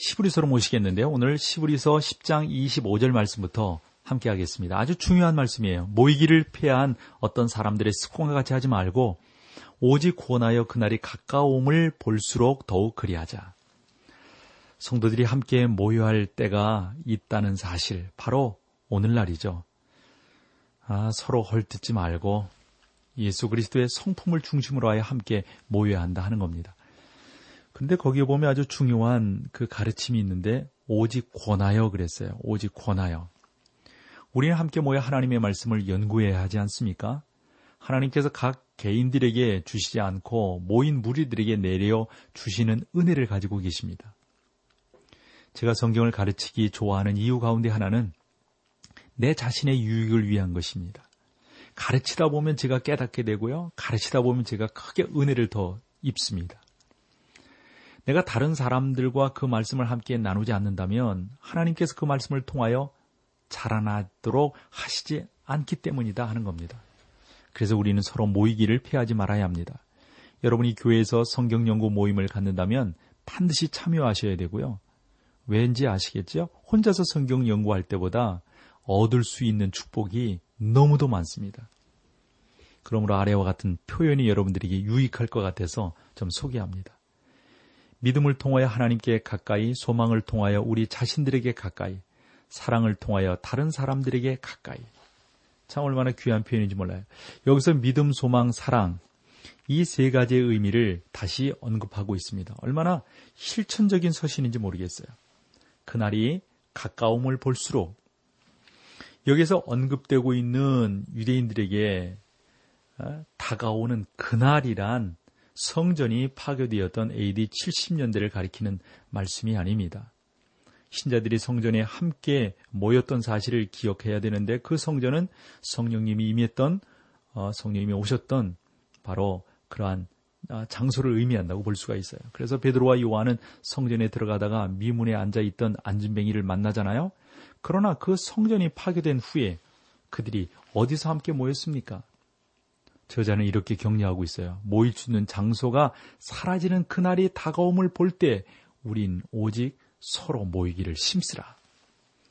시브리서로 모시겠는데요. 오늘 시브리서 10장 25절 말씀부터 함께 하겠습니다. 아주 중요한 말씀이에요. 모이기를 피한 어떤 사람들의 습관과 같이 하지 말고 오직 권하여 그날이 가까움을 볼수록 더욱 그리하자. 성도들이 함께 모여야 할 때가 있다는 사실, 바로 오늘날이죠. 아, 서로 헐뜯지 말고 예수 그리스도의 성품을 중심으로 하여 함께 모여야 한다 하는 겁니다. 근데 거기에 보면 아주 중요한 그 가르침이 있는데 오직 권하여 그랬어요. 오직 권하여. 우리는 함께 모여 하나님의 말씀을 연구해야 하지 않습니까? 하나님께서 각 개인들에게 주시지 않고 모인 무리들에게 내려 주시는 은혜를 가지고 계십니다. 제가 성경을 가르치기 좋아하는 이유 가운데 하나는 내 자신의 유익을 위한 것입니다. 가르치다 보면 제가 깨닫게 되고요. 가르치다 보면 제가 크게 은혜를 더 입습니다. 내가 다른 사람들과 그 말씀을 함께 나누지 않는다면 하나님께서 그 말씀을 통하여 자라나도록 하시지 않기 때문이다 하는 겁니다. 그래서 우리는 서로 모이기를 피하지 말아야 합니다. 여러분이 교회에서 성경 연구 모임을 갖는다면 반드시 참여하셔야 되고요. 왠지 아시겠죠? 혼자서 성경 연구할 때보다 얻을 수 있는 축복이 너무도 많습니다. 그러므로 아래와 같은 표현이 여러분들에게 유익할 것 같아서 좀 소개합니다. 믿음을 통하여 하나님께 가까이, 소망을 통하여 우리 자신들에게 가까이, 사랑을 통하여 다른 사람들에게 가까이. 참 얼마나 귀한 표현인지 몰라요. 여기서 믿음, 소망, 사랑 이 세 가지의 의미를 다시 언급하고 있습니다. 얼마나 실천적인 서신인지 모르겠어요. 그날이 가까움을 볼수록 여기서 언급되고 있는 유대인들에게 어, 다가오는 그날이란 성전이 파괴되었던 AD 70년대를 가리키는 말씀이 아닙니다. 신자들이 성전에 함께 모였던 사실을 기억해야 되는데 그 성전은 성령님이 임했던 어, 성령님이 오셨던 바로 그러한 아, 장소를 의미한다고 볼 수가 있어요. 그래서 베드로와 요한은 성전에 들어가다가 미문에 앉아 있던 안진뱅이를 만나잖아요. 그러나 그 성전이 파괴된 후에 그들이 어디서 함께 모였습니까? 저자는 이렇게 격려하고 있어요. 모일 수 있는 장소가 사라지는 그날이 다가옴을 볼 때 우린 오직 서로 모이기를 심쓰라.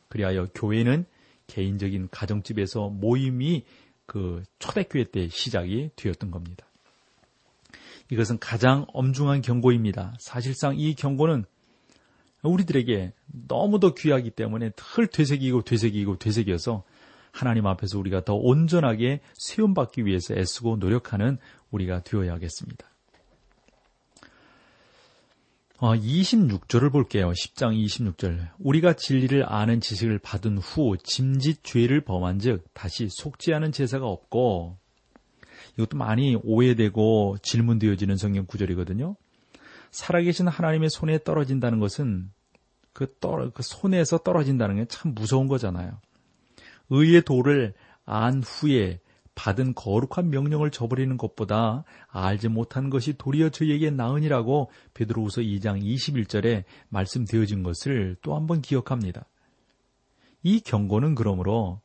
그리하여 교회는 개인적인 가정집에서 모임이 그 초대교회 때 시작이 되었던 겁니다. 이것은 가장 엄중한 경고입니다. 사실상 이 경고는 우리들에게 너무도 귀하기 때문에 늘 되새기고 되새기고 되새겨서 하나님 앞에서 우리가 더 온전하게 세움받기 위해서 애쓰고 노력하는 우리가 되어야겠습니다. 어, 26절을 볼게요. 10장 26절. 우리가 진리를 아는 지식을 받은 후 짐짓 죄를 범한 즉 다시 않은 제사가 없고 이것도 많이 오해되고 질문되어지는 성경 구절이거든요. 살아계신 하나님의 손에 떨어진다는 것은 그, 떨어, 그 손에서 떨어진다는 게 참 무서운 거잖아요. 의의 도를 안 후에 받은 거룩한 명령을 저버리는 것보다 알지 못한 것이 도리어 저에게 나으니라고 베드로후서 2장 21절에 말씀되어진 것을 또 한번 기억합니다. 이 경고는 그러므로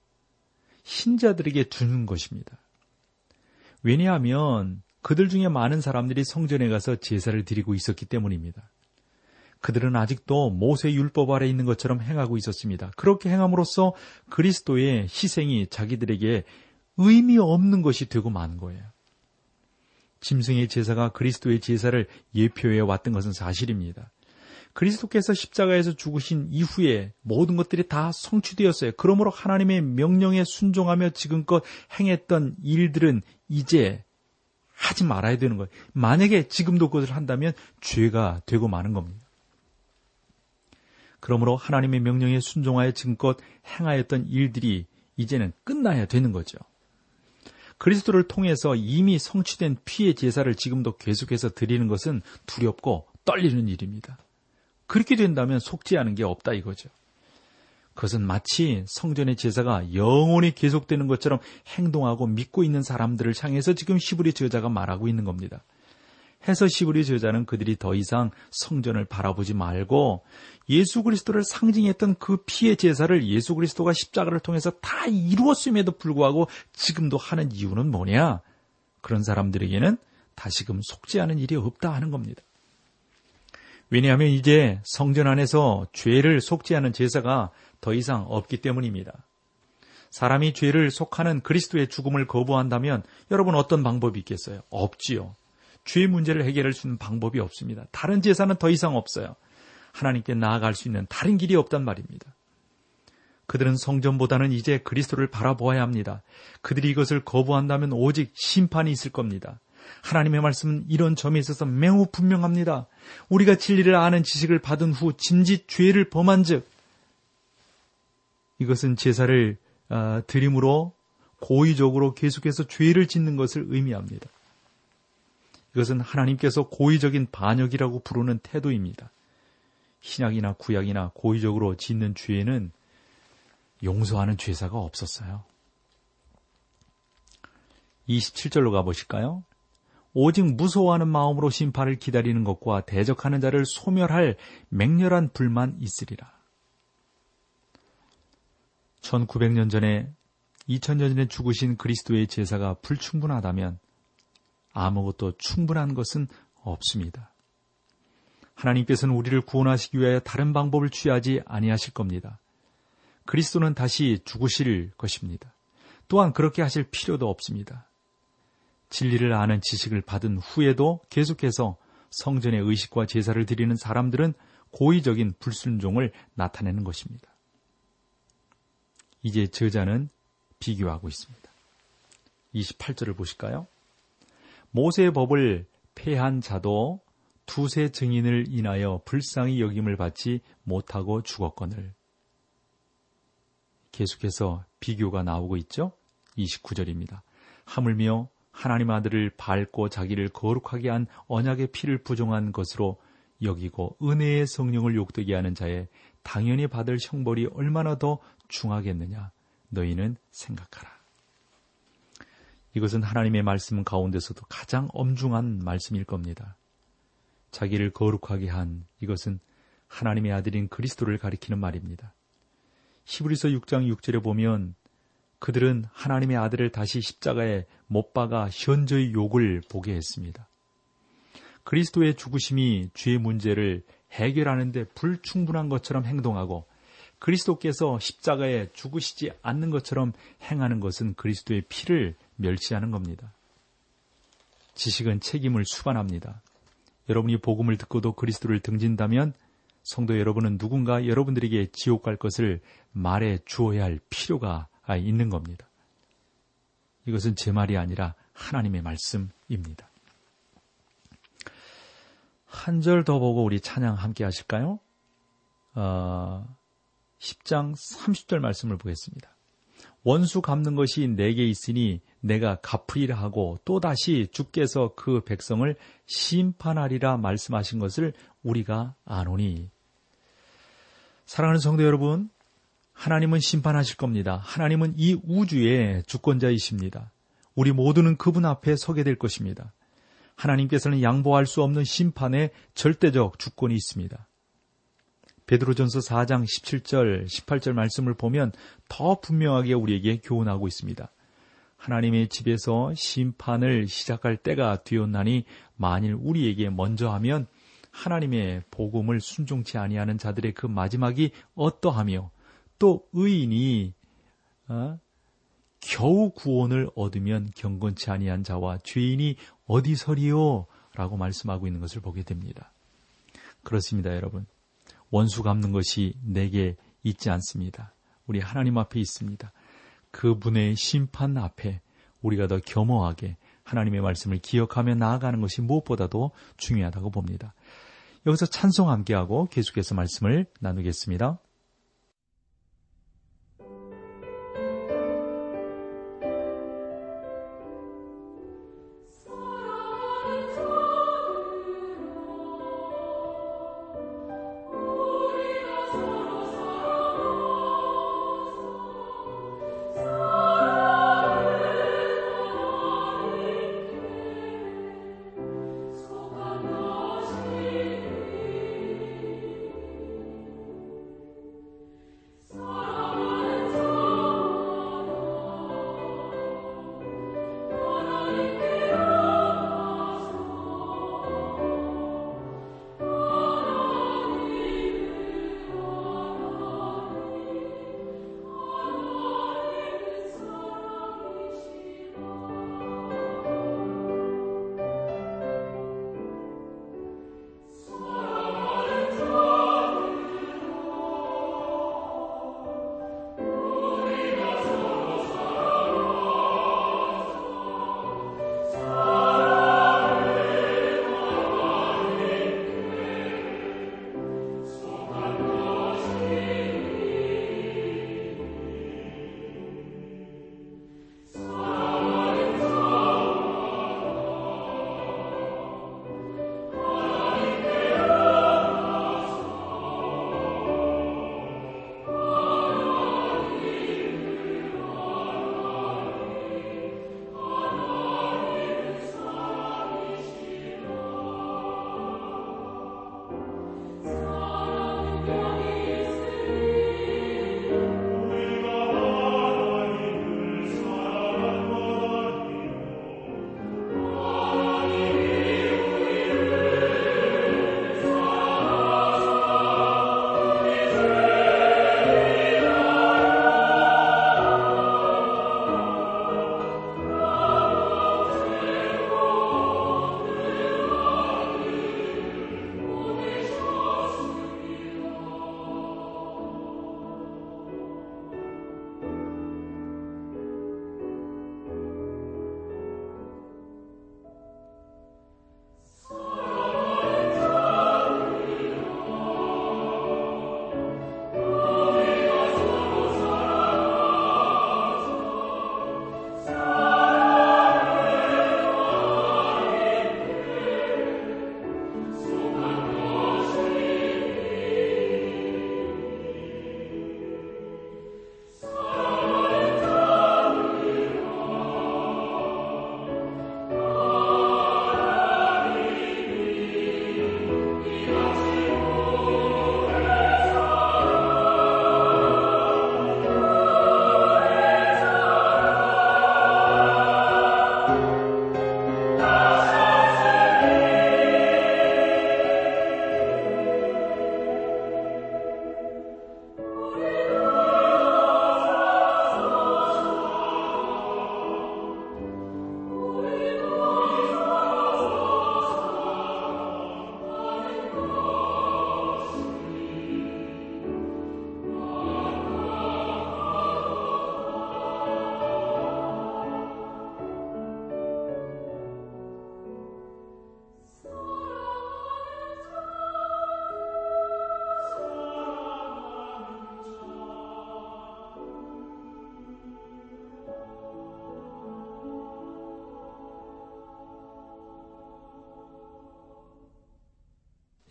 신자들에게 주는 것입니다. 왜냐하면 그들 중에 많은 사람들이 성전에 가서 제사를 드리고 있었기 때문입니다. 그들은 아직도 모세 율법 아래 있는 것처럼 행하고 있었습니다. 그렇게 행함으로써 그리스도의 희생이 자기들에게 의미 없는 것이 되고 만 거예요. 짐승의 제사가 그리스도의 제사를 예표해 왔던 것은 사실입니다. 그리스도께서 십자가에서 죽으신 이후에 모든 것들이 다 성취되었어요. 그러므로 하나님의 명령에 순종하며 지금껏 행했던 일들은 이제 하지 말아야 되는 거예요. 만약에 지금도 그것을 한다면 죄가 되고 마는 겁니다. 그러므로 하나님의 명령에 순종하여 지금껏 행하였던 일들이 이제는 끝나야 되는 거죠. 그리스도를 통해서 이미 성취된 피의 제사를 지금도 계속해서 드리는 것은 두렵고 떨리는 일입니다. 그렇게 된다면 않은 게 없다 이거죠. 그것은 마치 성전의 제사가 영원히 계속되는 것처럼 행동하고 믿고 있는 사람들을 향해서 지금 시브리 저자가 말하고 있는 겁니다. 해서 시브리 저자는 그들이 더 이상 성전을 바라보지 말고 예수 그리스도를 상징했던 그 피의 제사를 예수 그리스도가 십자가를 통해서 다 이루었음에도 불구하고 지금도 하는 이유는 뭐냐? 그런 사람들에게는 다시금 않은 일이 없다 하는 겁니다. 왜냐하면 이제 성전 안에서 죄를 않은 제사가 더 이상 없기 때문입니다. 사람이 죄를 속하는 그리스도의 죽음을 거부한다면 여러분 어떤 방법이 있겠어요? 없지요. 죄 문제를 해결할 수 있는 방법이 없습니다. 다른 제사는 더 이상 없어요. 하나님께 나아갈 수 있는 다른 길이 없단 말입니다. 그들은 성전보다는 이제 그리스도를 바라보아야 합니다. 그들이 이것을 거부한다면 오직 심판이 있을 겁니다. 하나님의 말씀은 이런 점에 있어서 매우 분명합니다. 우리가 진리를 아는 지식을 받은 후 짐짓 죄를 범한 즉 이것은 제사를 아, 드림으로 고의적으로 계속해서 죄를 짓는 것을 의미합니다. 이것은 하나님께서 고의적인 반역이라고 부르는 태도입니다. 신약이나 구약이나 고의적으로 짓는 죄에는 용서하는 죄사가 없었어요. 27절로 가보실까요? 오직 무서워하는 마음으로 심판을 기다리는 것과 대적하는 자를 소멸할 맹렬한 불만 있으리라. 1900년 전에 2000년 전에 죽으신 그리스도의 제사가 불충분하다면 아무것도 충분한 것은 없습니다. 하나님께서는 우리를 구원하시기 위하여 다른 방법을 취하지 아니하실 겁니다. 그리스도는 다시 죽으실 것입니다. 또한 그렇게 하실 필요도 없습니다. 진리를 아는 지식을 받은 후에도 계속해서 성전의 의식과 제사를 드리는 사람들은 고의적인 불순종을 나타내는 것입니다. 이제 저자는 비교하고 있습니다. 28절을 보실까요? 모세의 법을 폐한 자도 두세 증인을 인하여 불쌍히 여김을 받지 못하고 죽었거늘. 계속해서 비교가 나오고 있죠? 29절입니다. 하물며 하나님 아들을 밟고 자기를 거룩하게 한 언약의 피를 부정한 것으로 여기고 은혜의 성령을 욕되게 하는 자의 당연히 받을 형벌이 얼마나 더 중하겠느냐 너희는 생각하라. 이것은 하나님의 말씀 가운데서도 가장 엄중한 말씀일 겁니다. 자기를 거룩하게 한 이것은 하나님의 아들인 그리스도를 가리키는 말입니다. 히브리서 6장 6절에 보면 그들은 하나님의 아들을 다시 십자가에 못 박아 현저히 욕을 보게 했습니다. 그리스도의 죽으심이 죄의 문제를 해결하는데 불충분한 것처럼 행동하고 그리스도께서 십자가에 죽으시지 않는 것처럼 행하는 것은 그리스도의 피를 멸시하는 겁니다. 지식은 책임을 수반합니다. 여러분이 복음을 듣고도 그리스도를 등진다면 성도 여러분은 누군가 여러분들에게 지옥 갈 것을 말해 주어야 할 필요가 있는 겁니다. 이것은 제 말이 아니라 하나님의 말씀입니다. 한 절 더 보고 우리 찬양 함께 하실까요? 어, 10장 30절 말씀을 보겠습니다. 원수 갚는 것이 내게 있으니 내가 갚으리라 하고 또다시 주께서 그 백성을 심판하리라 말씀하신 것을 우리가 아노니. 사랑하는 성도 여러분, 하나님은 심판하실 겁니다. 하나님은 이 우주의 주권자이십니다. 우리 모두는 그분 앞에 서게 될 것입니다. 하나님께서는 양보할 수 없는 심판의 절대적 주권이 있습니다. 베드로전서 4장 17절, 18절 말씀을 보면 더 분명하게 우리에게 교훈하고 있습니다. 하나님의 집에서 심판을 시작할 때가 되었나니 만일 우리에게 먼저 하면 하나님의 복음을 순종치 아니하는 자들의 그 마지막이 어떠하며 또 의인이 어? 겨우 구원을 얻으면 경건치 아니한 자와 죄인이 어디서리요? 라고 말씀하고 있는 것을 보게 됩니다. 그렇습니다, 여러분. 원수 갚는 것이 내게 있지 않습니다. 우리 하나님 앞에 있습니다. 그분의 심판 앞에 우리가 더 겸허하게 하나님의 말씀을 기억하며 나아가는 것이 무엇보다도 중요하다고 봅니다. 여기서 찬송 함께하고 계속해서 말씀을 나누겠습니다.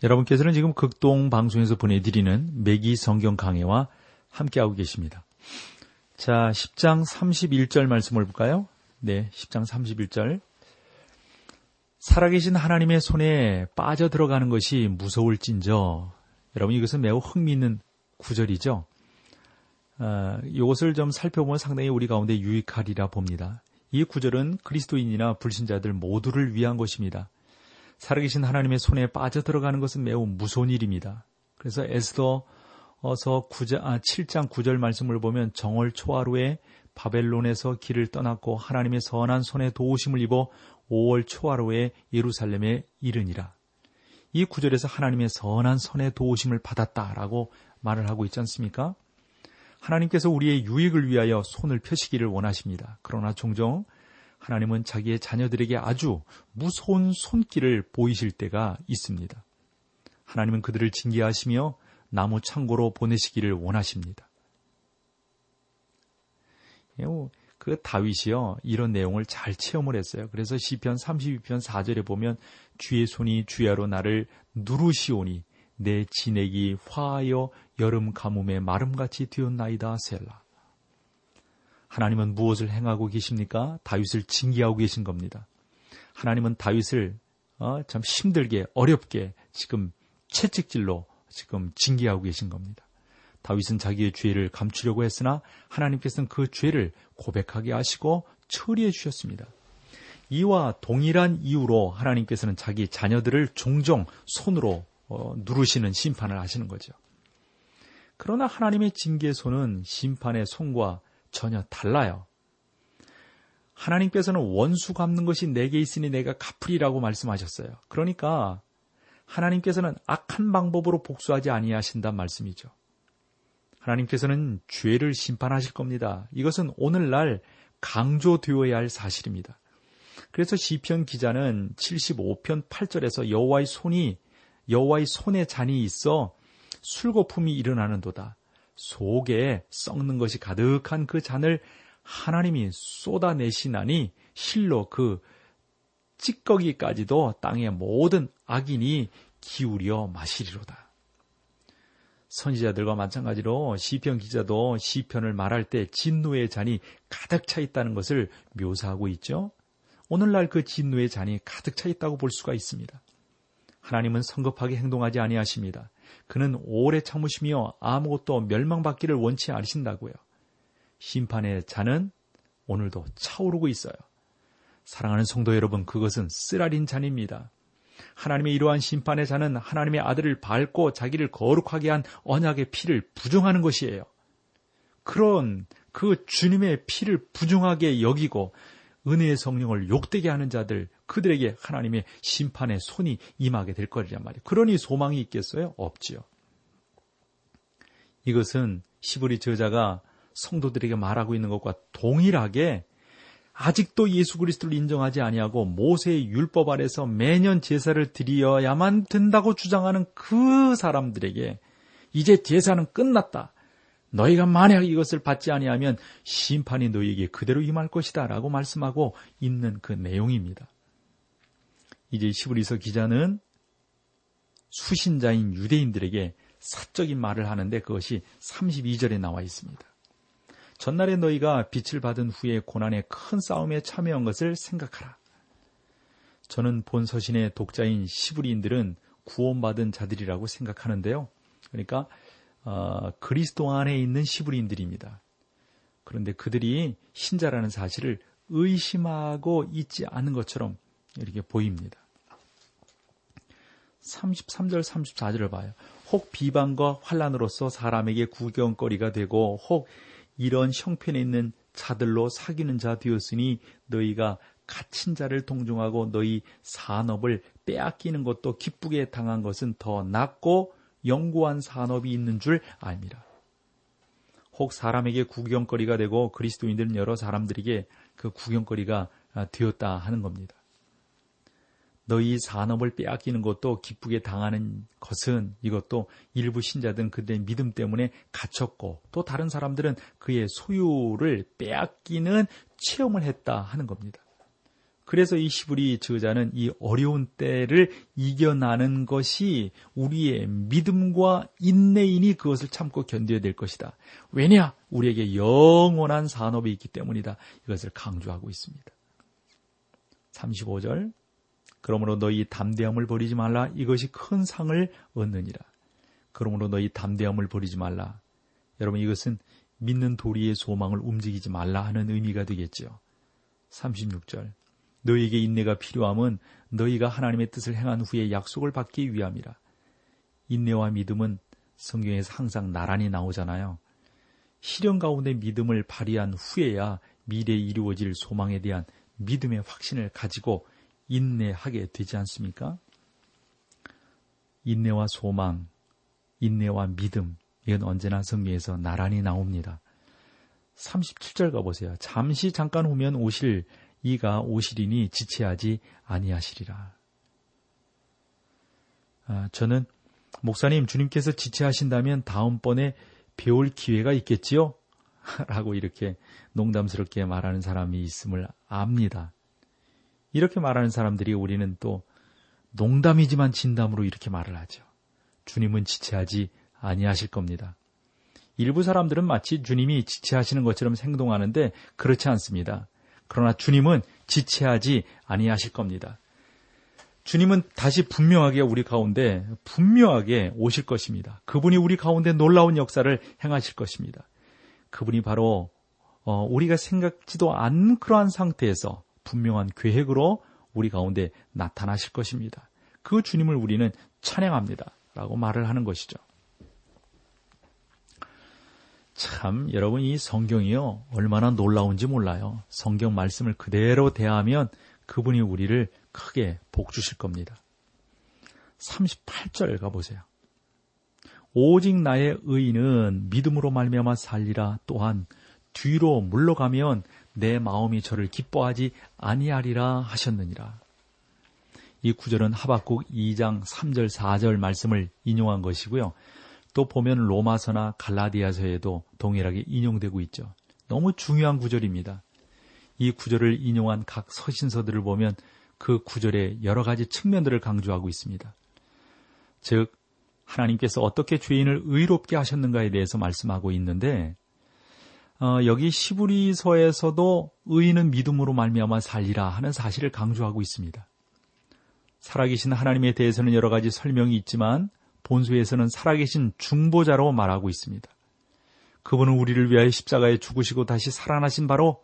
여러분께서는 지금 극동 방송에서 보내드리는 매기 성경 강해와 함께하고 계십니다. 자, 10장 31절 말씀을 볼까요? 네, 10장 31절. 살아계신 하나님의 손에 빠져 들어가는 것이 무서울진저. 여러분 이것은 매우 흥미있는 구절이죠. 아, 이것을 좀 살펴보면 상당히 우리 가운데 유익하리라 봅니다. 이 구절은 그리스도인이나 불신자들 모두를 위한 것입니다. 살아계신 하나님의 손에 빠져 들어가는 것은 매우 무서운 일입니다. 그래서 에스더 어서 9장, 아, 7장 9절 말씀을 보면 정월 초하루에 바벨론에서 길을 떠났고 하나님의 선한 손에 도우심을 입어 5월 초하루에 예루살렘에 이르니라. 이 구절에서 하나님의 선한 선의 도우심을 받았다라고 말을 하고 있지 않습니까? 하나님께서 우리의 유익을 위하여 손을 펴시기를 원하십니다. 그러나 종종 하나님은 자기의 자녀들에게 아주 무서운 손길을 보이실 때가 있습니다. 하나님은 그들을 징계하시며 나무 창고로 보내시기를 원하십니다. 예, 뭐, 그 다윗이요 이런 내용을 잘 체험을 했어요. 그래서 시편 32편 4절에 보면 주의 손이 주야로 나를 누르시오니 내 진액이 화하여 여름 가뭄에 마름같이 되었나이다 셀라. 하나님은 무엇을 행하고 계십니까? 다윗을 징계하고 계신 겁니다. 하나님은 다윗을 어, 참 힘들게 어렵게 지금 채찍질로 지금 징계하고 계신 겁니다. 다윗은 자기의 죄를 감추려고 했으나 하나님께서는 그 죄를 고백하게 하시고 처리해 주셨습니다. 이와 동일한 이유로 하나님께서는 자기 자녀들을 종종 손으로 어, 누르시는 심판을 하시는 거죠. 그러나 하나님의 징계 손은 심판의 손과 전혀 달라요. 하나님께서는 원수 갚는 것이 내게 있으니 내가 갚으리라고 말씀하셨어요. 그러니까 하나님께서는 악한 방법으로 복수하지 아니하신단 말씀이죠. 하나님께서는 죄를 심판하실 겁니다. 이것은 오늘날 강조되어야 할 사실입니다. 그래서 시편 기자는 75편 8절에서 여호와의 손이 여호와의 손에 잔이 있어 술거품이 일어나는도다. 속에 썩는 것이 가득한 그 잔을 하나님이 쏟아내시나니 실로 그 찌꺼기까지도 땅의 모든 악인이 기울여 마시리로다. 선지자들과 마찬가지로 시편 기자도 시편을 말할 때 진노의 잔이 가득 차 있다는 것을 묘사하고 있죠. 오늘날 그 진노의 잔이 가득 차 있다고 볼 수가 있습니다. 하나님은 성급하게 행동하지 아니하십니다. 그는 오래 참으시며 아무것도 멸망받기를 원치 않으신다고요. 심판의 잔은 오늘도 차오르고 있어요. 사랑하는 성도 여러분, 그것은 쓰라린 잔입니다. 하나님의 이러한 심판의 잔은 하나님의 아들을 밟고 자기를 거룩하게 한 언약의 피를 부정하는 것이에요. 그런 그 주님의 피를 부정하게 여기고 은혜의 성령을 욕되게 하는 자들, 그들에게 하나님의 심판의 손이 임하게 될 거리란 말이에요. 그러니 소망이 있겠어요? 없지요. 이것은 시브리 저자가 성도들에게 말하고 있는 것과 동일하게 아직도 예수 그리스도를 인정하지 아니하고 모세의 율법 아래서 매년 제사를 드려야만 된다고 주장하는 그 사람들에게 이제 제사는 끝났다. 너희가 만약 이것을 받지 아니하면 심판이 너희에게 그대로 임할 것이다라고 말씀하고 있는 그 내용입니다. 이제 시브리서 기자는 수신자인 유대인들에게 사적인 말을 하는데 그것이 32절에 나와 있습니다. 전날에 너희가 빛을 받은 후에 고난의 큰 싸움에 참여한 것을 생각하라. 저는 본 서신의 독자인 시브리인들은 구원받은 자들이라고 생각하는데요. 그러니까 어, 그리스도 안에 있는 시브리인들입니다. 그런데 그들이 신자라는 사실을 의심하고 있지 않은 것처럼 이렇게 보입니다. 33절 34절을 봐요. 혹 비방과 환란으로서 사람에게 구경거리가 되고 혹 이런 형편에 있는 자들로 사귀는 자 되었으니 너희가 갇힌 자를 동정하고 너희 산업을 빼앗기는 것도 기쁘게 당한 것은 더 낫고 영구한 산업이 있는 줄 압니다. 혹 사람에게 구경거리가 되고 그리스도인들은 여러 사람들에게 그 구경거리가 되었다 하는 겁니다. 너희 산업을 빼앗기는 것도 기쁘게 당하는 것은 이것도 일부 신자든 그들의 믿음 때문에 갇혔고 또 다른 사람들은 그의 소유를 빼앗기는 체험을 했다 하는 겁니다. 그래서 이 시부리 저자는 이 어려운 때를 이겨나는 것이 우리의 믿음과 인내이니 그것을 참고 견뎌야 될 것이다. 왜냐? 우리에게 영원한 산업이 있기 때문이다. 이것을 강조하고 있습니다. 35절. 그러므로 너희 담대함을 버리지 말라. 이것이 큰 상을 얻느니라. 그러므로 너희 담대함을 버리지 말라. 여러분 이것은 믿는 도리의 소망을 움직이지 말라 하는 의미가 되겠죠. 36절. 너희에게 인내가 필요함은 너희가 하나님의 뜻을 행한 후에 약속을 받기 위함이라. 인내와 믿음은 성경에서 항상 나란히 나오잖아요. 실현 가운데 믿음을 발휘한 후에야 미래에 이루어질 소망에 대한 믿음의 확신을 가지고 인내하게 되지 않습니까? 인내와 소망, 인내와 믿음, 이건 언제나 성경에서 나란히 나옵니다. 37절 가보세요. 잠시 잠깐 후면 오실 이가 오시리니 지체하지 아니하시리라. 아, 저는 목사님 주님께서 지체하신다면 다음번에 배울 기회가 있겠지요? 라고 이렇게 농담스럽게 말하는 사람이 있음을 압니다. 이렇게 말하는 사람들이 우리는 또 농담이지만 진담으로 이렇게 말을 하죠. 주님은 지체하지 아니하실 겁니다. 일부 사람들은 마치 주님이 지체하시는 것처럼 행동하는데 그렇지 않습니다. 그러나 주님은 지체하지 아니하실 겁니다. 주님은 다시 분명하게 우리 가운데 분명하게 오실 것입니다. 그분이 우리 가운데 놀라운 역사를 행하실 것입니다. 그분이 바로 어, 우리가 생각지도 않는 그러한 상태에서 분명한 계획으로 우리 가운데 나타나실 것입니다. 그 주님을 우리는 찬양합니다. 라고 말을 하는 것이죠. 참, 여러분, 이 성경이요, 얼마나 놀라운지 몰라요. 성경 말씀을 그대로 대하면 그분이 우리를 크게 복 주실 겁니다. 38절 가보세요. 오직 나의 의인은 믿음으로 말미암아 살리라 또한 뒤로 물러가면 내 마음이 저를 기뻐하지 아니하리라 하셨느니라. 이 구절은 하박국 2장 3절 4절 말씀을 인용한 것이고요. 또 보면 로마서나 갈라디아서에도 동일하게 인용되고 있죠. 너무 중요한 구절입니다. 이 구절을 인용한 각 서신서들을 보면 그 구절의 여러 가지 측면들을 강조하고 있습니다. 즉, 하나님께서 어떻게 죄인을 의롭게 하셨는가에 대해서 말씀하고 있는데, 어, 여기 시부리서에서도 의인은 믿음으로 말미암아 살리라 하는 사실을 강조하고 있습니다. 살아계신 하나님에 대해서는 여러 가지 설명이 있지만 본소에서는 살아계신 중보자로 말하고 있습니다. 그분은 우리를 위하여 십자가에 죽으시고 다시 살아나신 바로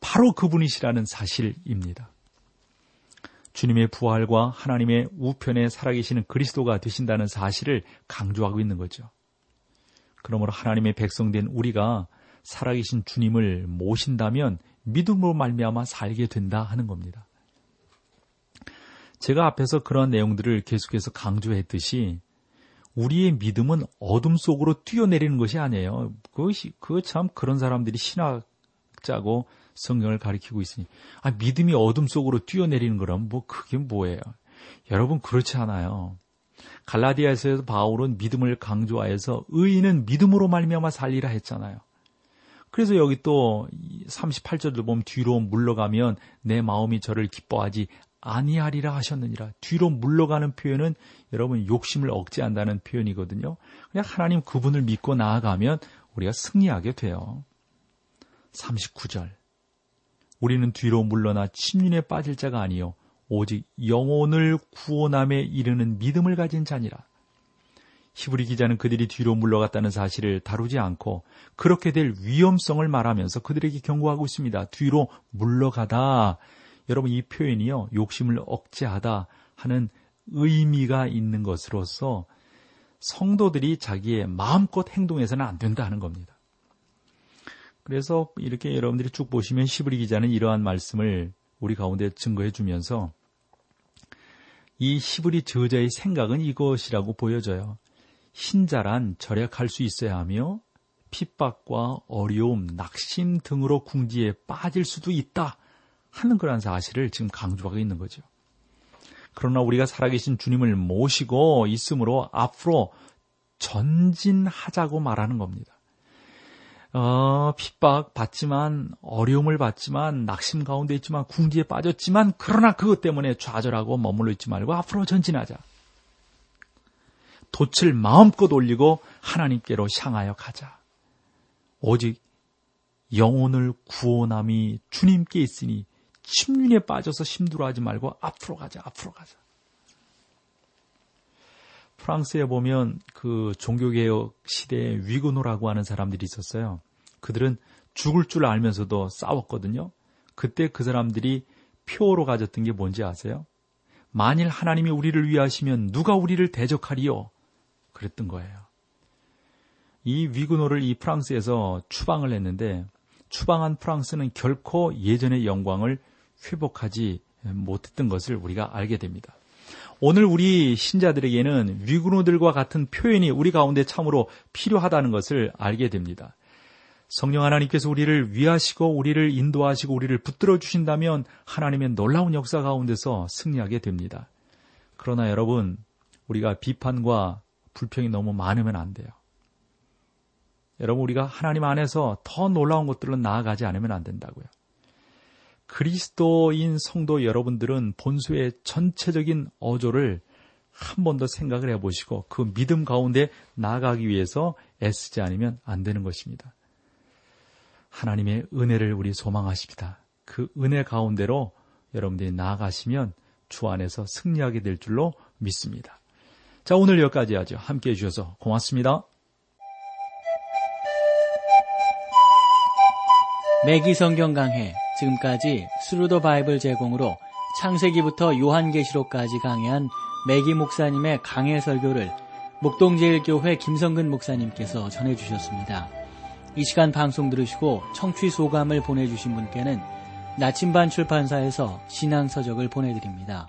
바로 그분이시라는 사실입니다. 주님의 부활과 하나님의 우편에 살아계시는 그리스도가 되신다는 사실을 강조하고 있는 거죠. 그러므로 하나님의 백성된 우리가 살아계신 주님을 모신다면 믿음으로 말미암아 살게 된다 하는 겁니다. 제가 앞에서 그런 내용들을 계속해서 강조했듯이 우리의 믿음은 어둠 속으로 뛰어내리는 것이 아니에요. 그것이 그 참 그런 사람들이 신학자고 성경을 가리키고 있으니 아 믿음이 어둠 속으로 뛰어내리는 거라면 뭐 그게 뭐예요? 여러분 그렇지 않아요. 갈라디아에서 바울은 믿음을 강조하여서 의인은 믿음으로 말미암아 살리라 했잖아요. 그래서 여기 또 38절을 보면 뒤로 물러가면 내 마음이 저를 기뻐하지 아니하리라 하셨느니라. 뒤로 물러가는 표현은 여러분 욕심을 억제한다는 표현이거든요. 그냥 하나님 그분을 믿고 나아가면 우리가 승리하게 돼요. 39절. 우리는 뒤로 물러나 침륜에 빠질 자가 아니요 오직 영혼을 구원함에 이르는 믿음을 가진 자니라. 히브리 기자는 그들이 뒤로 물러갔다는 사실을 다루지 않고 그렇게 될 위험성을 말하면서 그들에게 경고하고 있습니다. 뒤로 물러가다. 여러분 이 표현이요. 욕심을 억제하다 하는 의미가 있는 것으로서 성도들이 자기의 마음껏 행동해서는 안 된다 하는 겁니다. 그래서 이렇게 여러분들이 쭉 보시면 시브리 기자는 이러한 말씀을 우리 가운데 증거해 주면서 이 시브리 저자의 생각은 이것이라고 보여져요. 신자란 절약할 수 있어야 하며 핍박과 어려움, 낙심 등으로 궁지에 빠질 수도 있다. 하는 그러한 사실을 지금 강조하고 있는 거죠. 그러나 우리가 살아계신 주님을 모시고 있으므로 앞으로 전진하자고 말하는 겁니다. 어, 핍박 받지만 어려움을 받지만 낙심 가운데 있지만 궁지에 빠졌지만 그러나 그것 때문에 좌절하고 머물러 있지 말고 앞으로 전진하자. 돛을 마음껏 올리고 하나님께로 향하여 가자. 오직 영혼을 구원함이 주님께 있으니 침륜에 빠져서 힘들어하지 말고 앞으로 가자, 앞으로 가자. 프랑스에 보면 그 종교개혁 시대에 위그노라고 하는 사람들이 있었어요. 그들은 죽을 줄 알면서도 싸웠거든요. 그때 그 사람들이 표로 가졌던 게 뭔지 아세요? 만일 하나님이 우리를 위하시면 누가 우리를 대적하리요? 그랬던 거예요. 이 위그노를 이 프랑스에서 추방을 했는데 추방한 프랑스는 결코 예전의 영광을 회복하지 못했던 것을 우리가 알게 됩니다. 오늘 우리 신자들에게는 위그노들과 같은 표현이 우리 가운데 참으로 필요하다는 것을 알게 됩니다. 성령 하나님께서 우리를 위하시고 우리를 인도하시고 우리를 붙들어 주신다면 하나님의 놀라운 역사 가운데서 승리하게 됩니다. 그러나 여러분, 우리가 비판과 불평이 너무 많으면 안 돼요. 여러분, 우리가 하나님 안에서 더 놀라운 것들로 나아가지 않으면 안 된다고요. 그리스도인 성도 여러분들은 본수의 전체적인 어조를 한 번 더 생각을 해보시고 그 믿음 가운데 나아가기 위해서 애쓰지 않으면 안 되는 것입니다. 하나님의 은혜를 우리 소망하십니다. 그 은혜 가운데로 여러분들이 나아가시면 주 안에서 승리하게 될 줄로 믿습니다. 자, 오늘 여기까지 하죠. 함께 해주셔서 고맙습니다. 맥기 성경 강해 지금까지 Thru the Bible 제공으로 창세기부터 요한계시록까지 강해한 맥기 목사님의 강해 설교를 목동제일교회 김성근 목사님께서 전해주셨습니다. 이 시간 방송 들으시고 청취 소감을 보내주신 분께는 나침반 출판사에서 신앙서적을 보내드립니다.